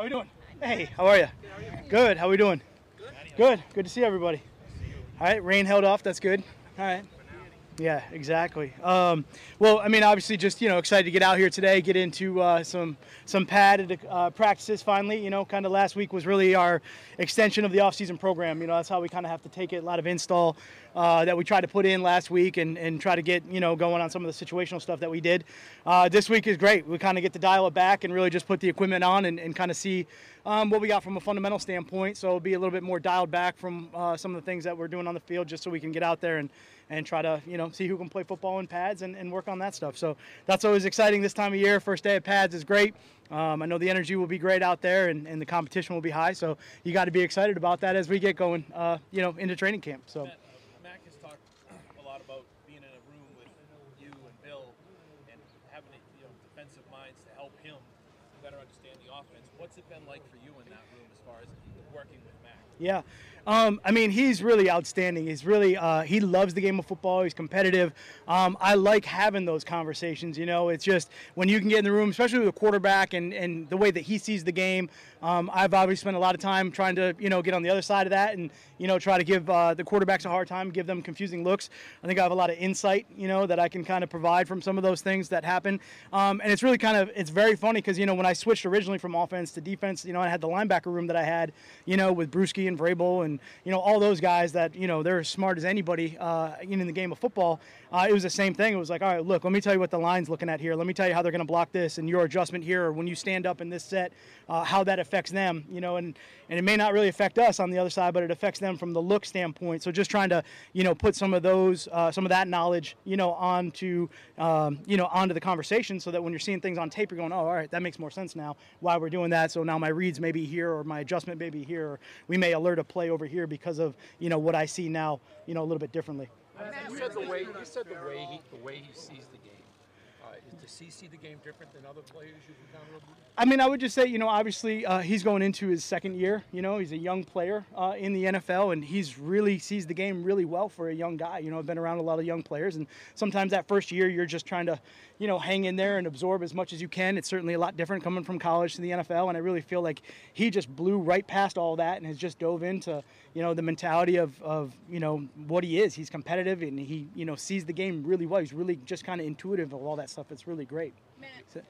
How are we doing? Hey, how are you? Good. How are we doing? Good. Good to see everybody. All right, rain held off. That's good. All right. Yeah, exactly. Um, well, I mean, obviously, just you know, excited to get out here today, get into uh, some some padded uh, practices. Finally, you know, kind of last week was really our extension of the off-season program. You know, that's how we kind of have to take it. A lot of install uh, that we tried to put in last week and, and try to get you know going on some of the situational stuff that we did. Uh, this week is great. We kind of get to dial it back and really just put the equipment on and, and kind of see um, what we got from a fundamental standpoint. So it'll be a little bit more dialed back from uh, some of the things that we're doing on the field, just so we can get out there and and try to you know see who can play football in pads and, and work on that stuff. So that's always exciting this time of year. First day of pads is great. Um, I know the energy will be great out there and, and the competition will be high. So you got to be excited about that as we get going, uh, you know, into training camp. So. Matt, uh, Mac has talked a lot about being in a room with you and Bill and having you know defensive minds to help him better understand the offense. What's it been like for you in that room as far as working with Mac? Yeah. Um, I mean, he's really outstanding. He's really uh, he loves the game of football. He's competitive. Um, I like having those conversations. You know, it's just when you can get in the room, especially with a quarterback and and the way that he sees the game. Um, I've obviously spent a lot of time trying to you know get on the other side of that and you know try to give uh, the quarterbacks a hard time, give them confusing looks. I think I have a lot of insight, you know, that I can kind of provide from some of those things that happen. Um, and it's really kind of it's very funny because you know when I switched originally from offense to defense, you know, I had the linebacker room that I had, you know, with Bruschi and Vrabel and you know all those guys that you know they're as smart as anybody uh, in the game of football. Uh, it was the same thing. It was like, all right, look, let me tell you what the line's looking at here. Let me tell you how they're going to block this and your adjustment here, or when you stand up in this set, uh, how that affects them. You know, and and it may not really affect us on the other side, but it affects them from the look standpoint. So just trying to you know put some of those uh, some of that knowledge you know onto um, you know onto the conversation, so that when you're seeing things on tape, you're going, oh, all right, that makes more sense now. Why we're doing that? So now my reads may be here, or my adjustment may be here, or we may alert a play over here because of you know what I see now you know a little bit differently. You said the way you said the way he the way he sees the game. See the game different than other players you've encountered? I mean, I would just say, you know, obviously uh, he's going into his second year. You know, he's a young player uh, in the NFL, and he's really sees the game really well for a young guy. You know, I've been around a lot of young players, and sometimes that first year you're just trying to, you know, hang in there and absorb as much as you can. It's certainly a lot different coming from college to the NFL, and I really feel like he just blew right past all that and has just dove into, you know, the mentality of, of you know what he is. He's competitive and he, you know, sees the game really well. He's really just kind of intuitive of all that stuff. It's really great. Matt, So,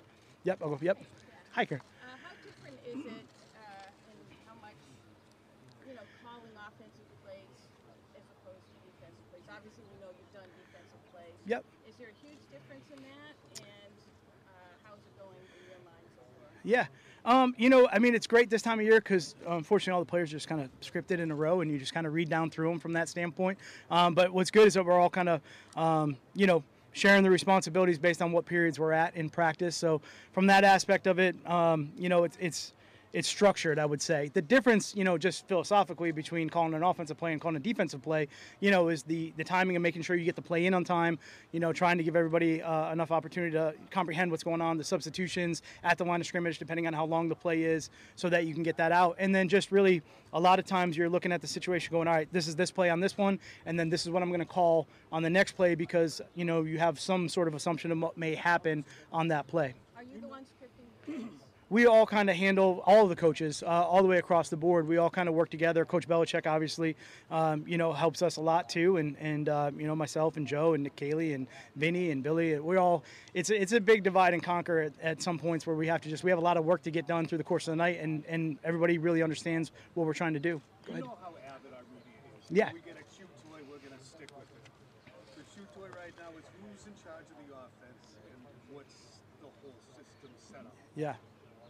yep. I'll go. Yep. Hiker. uh, how different is it uh, and how much, you know, calling offensive plays as opposed to defensive plays? Obviously, we know you've done defensive plays. Yep. Is there a huge difference in that? And uh, how's it going in your mind so far? Yeah. Um, you know, I mean, it's great this time of year because unfortunately all the players are just kind of scripted in a row, and you just kind of read down through them from that standpoint. Um, but what's good is that we're all kind of, um, you know, sharing the responsibilities based on what periods we're at in practice. So from that aspect of it, um, you know, it's it's it's structured, I would say. The difference, you know, just philosophically between calling an offensive play and calling a defensive play, you know, is the the timing and making sure you get the play in on time. You know, trying to give everybody uh, enough opportunity to comprehend what's going on, the substitutions at the line of scrimmage, depending on how long the play is, so that you can get that out. And then just really, a lot of times you're looking at the situation, going, all right, this is this play on this one, and then this is what I'm going to call on the next play because you know you have some sort of assumption of what may happen on that play Are you the one scripting the plays? We all kind of handle all of the coaches uh, all the way across the board. We all kind of work together. Coach Belichick obviously, um, you know, helps us a lot too, and and uh, you know myself and Joe and Nick Caley and Vinny and Billy. We all it's a, it's a big divide and conquer at, at some points where we have to just we have a lot of work to get done through the course of the night, and and everybody really understands what we're trying to do. Go You know how avid our media is. Yeah. We get a cute toy, we're gonna stick with it. The shoot toy right now is who's in charge of the offense and what's the whole system set up. Yeah.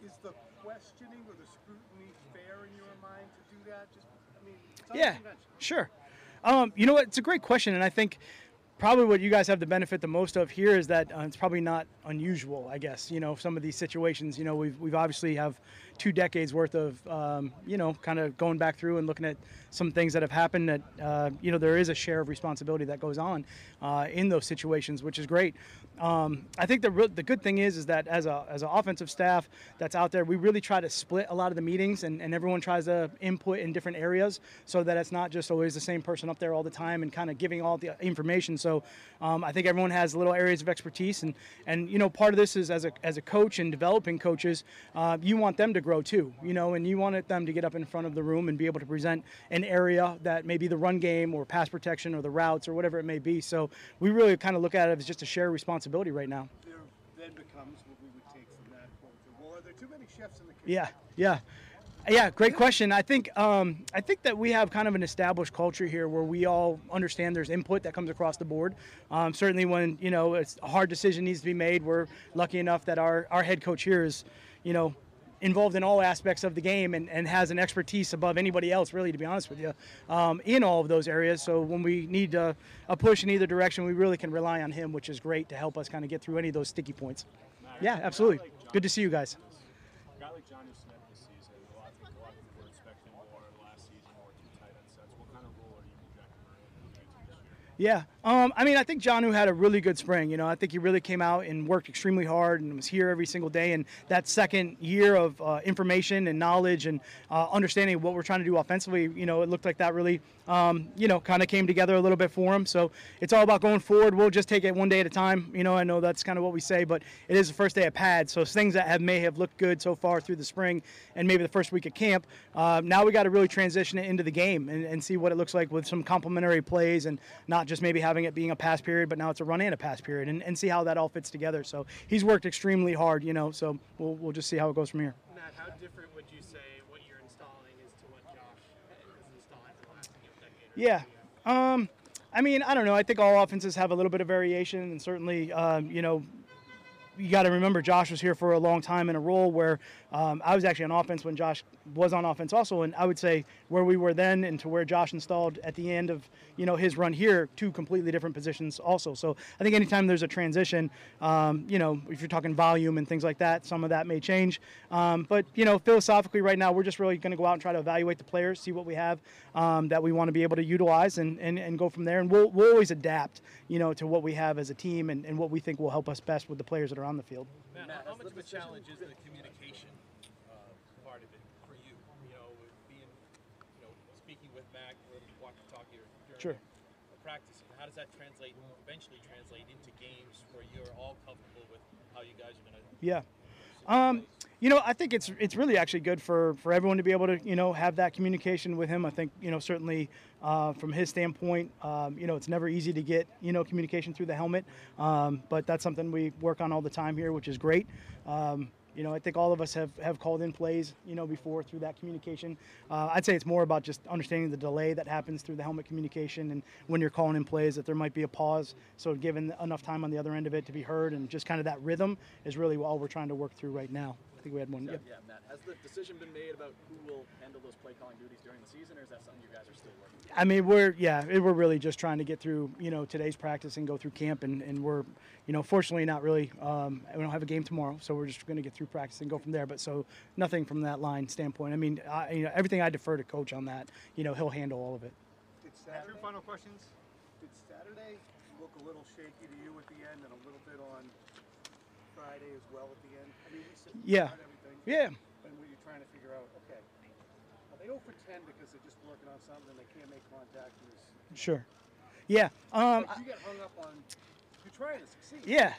Is the questioning or the scrutiny fair in your mind to do that? Just, I mean, it's Yeah, sure. Um, you know what? It's a great question, and I think probably what you guys have the benefit the most of here is that uh, it's probably not unusual. I guess you know some of these situations. You know, we've we've obviously have two decades worth of um, you know kind of going back through and looking at some things that have happened. That uh, you know there is a share of responsibility that goes on uh, in those situations, which is great. Um, I think the the good thing is is that as a as an offensive staff that's out there, we really try to split a lot of the meetings, and, and everyone tries to input in different areas so that it's not just always the same person up there all the time and kind of giving all the information. So um, I think everyone has little areas of expertise, and and you know part of this is as a as a coach and developing coaches, uh, you want them to grow too, you know, and you wanted them to get up in front of the room and be able to present an area that maybe the run game or pass protection or the routes or whatever it may be. So we really kind of look at it as just a shared responsibility right now. There then becomes what we would take from that quote. Well, are there too many chefs in the kitchen? Yeah, yeah. Yeah, great question. I think um, I think that we have kind of an established culture here where we all understand there's input that comes across the board. Um, certainly, when you know it's a hard decision needs to be made, we're lucky enough that our, our head coach here is, you know, involved in all aspects of the game and, and has an expertise above anybody else, really, to be honest with you, um, in all of those areas. So when we need a, a push in either direction, we really can rely on him, which is great to help us kind of get through any of those sticky points. Yeah, absolutely. Good to see you guys. A guy like Jonnu Smith this season, a lot of people, a lot of people were expecting more last season, more two tight end sets. What kind of role are you projecting for him in the this year? Yeah, um, I mean, I think John Jonnu had a really good spring. You know, I think he really came out and worked extremely hard and was here every single day. And that second year of uh, information and knowledge and uh, understanding what we're trying to do offensively, you know, it looked like that really, um, you know, kind of came together a little bit for him. So it's all about going forward. We'll just take it one day at a time. You know, I know that's kind of what we say, but it is the first day of pad. So things that have may have looked good so far through the spring and maybe the first week of camp, uh, now we got to really transition it into the game and, and see what it looks like with some complementary plays and not just maybe having it being a pass period, but now it's a run and a pass period and, and see how that all fits together. So he's worked extremely hard, you know, so we'll, we'll just see how it goes from here. Matt, how different would you say what you're installing is to what Josh is installing for the last you know, decade? Yeah. Um, I mean, I don't know. I think all offenses have a little bit of variation, and certainly, um, you know, you got to remember Josh was here for a long time in a role where um, I was actually on offense when Josh was on offense also, and I would say where we were then and to where Josh installed at the end of you know his run here, two completely different positions also. So I think anytime there's a transition, um, you know, if you're talking volume and things like that, some of that may change. Um, but you know, philosophically, right now we're just really going to go out and try to evaluate the players, see what we have um, that we want to be able to utilize, and, and, and go from there. And we'll we'll always adapt, you know, to what we have as a team and, and what we think will help us best with the players that are on the field. Matt, how, how much of a challenge is the communication uh, part of it for you? You know, being, you know, speaking with Mac, or walkie-talkie or during Sure. the practice. How does that translate, eventually translate into games where you're all comfortable with how you guys are going to Yeah. Um, you know, I think it's it's really actually good for, for everyone to be able to you know have that communication with him. I think you know certainly uh, from his standpoint, um, you know it's never easy to get you know communication through the helmet, um, but that's something we work on all the time here, which is great. Um, you know, I think all of us have, have called in plays, you know, before through that communication. Uh, I'd say it's more about just understanding the delay that happens through the helmet communication and when you're calling in plays that there might be a pause. So given enough time on the other end of it to be heard and just kind of that rhythm is really all we're trying to work through right now. I think we had one. Yeah, Yep. yeah, Matt. Has the decision been made about who will handle those play calling duties during the season, or is that something you guys are still working? On? I mean, we're yeah, it- we're really just trying to get through you know today's practice and go through camp, and, and we're you know fortunately not really um, we don't have a game tomorrow, so we're just going to get through practice and go from there. But so nothing from that line standpoint. I mean, I, you know everything I defer to coach on that. You know he'll handle all of it. Did Saturday, final questions. did Saturday look a little shaky to you at the end and a little bit on Friday as well at the end? I mean, said Yeah. everything. Yeah. And trying to figure out, okay, are they 0 for 10 because they're just working on something and they can't make contact? And Sure. Yeah. Um, like you get hung up on, trying to succeed. Yeah.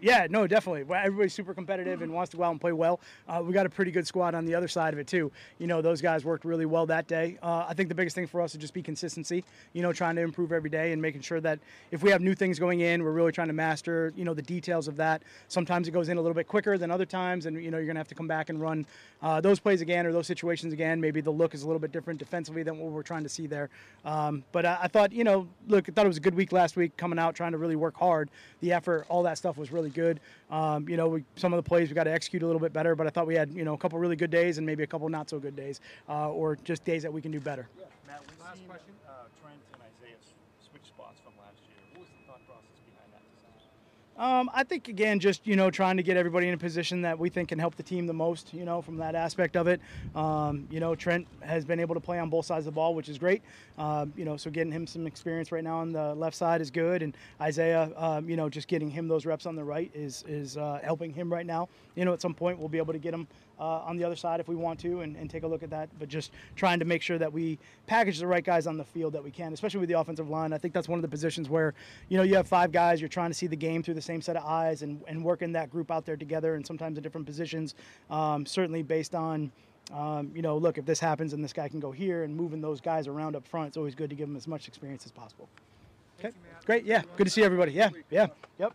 Yeah, no, definitely. Everybody's super competitive and wants to go out and play well. Uh, we got a pretty good squad on the other side of it too. You know, those guys worked really well that day. Uh, I think the biggest thing for us is just be consistency. You know, trying to improve every day and making sure that if we have new things going in, we're really trying to master. You know, the details of that. Sometimes it goes in a little bit quicker than other times, and you know, you're gonna have to come back and run uh, those plays again or those situations again. Maybe the look is a little bit different defensively than what we're trying to see there. Um, but I, I thought, you know, look, I thought it was a good week last week coming out trying to really work hard. The effort, all that stuff was really good. Um, you know, we, some of the plays we got to execute a little bit better, but I thought we had, you know, a couple really good days and maybe a couple not so good days, uh, or just days that we can do better. Matt, we've Last question. Uh, Trent and Isaiah s- switch spots from last year. What was the thought process behind that decision? Um, I think again, just you know, trying to get everybody in a position that we think can help the team the most. You know, from that aspect of it. Um, you know, Trent has been able to play on both sides of the ball, which is great. Um, you know, so getting him some experience right now on the left side is good, and Isaiah, um, you know, just getting him those reps on the right is is uh, helping him right now. You know, at some point we'll be able to get him uh, on the other side if we want to and, and take a look at that. But just trying to make sure that we package the right guys on the field that we can, especially with the offensive line. I think that's one of the positions where, you know, you have five guys, you're trying to see the game through the same set of eyes and, and working that group out there together and sometimes in different positions, um, certainly based on. Um, you know, look, if this happens and this guy can go here and moving those guys around up front, it's always good to give them as much experience as possible. Okay, great. Yeah, good to see everybody. Yeah, yeah, yep.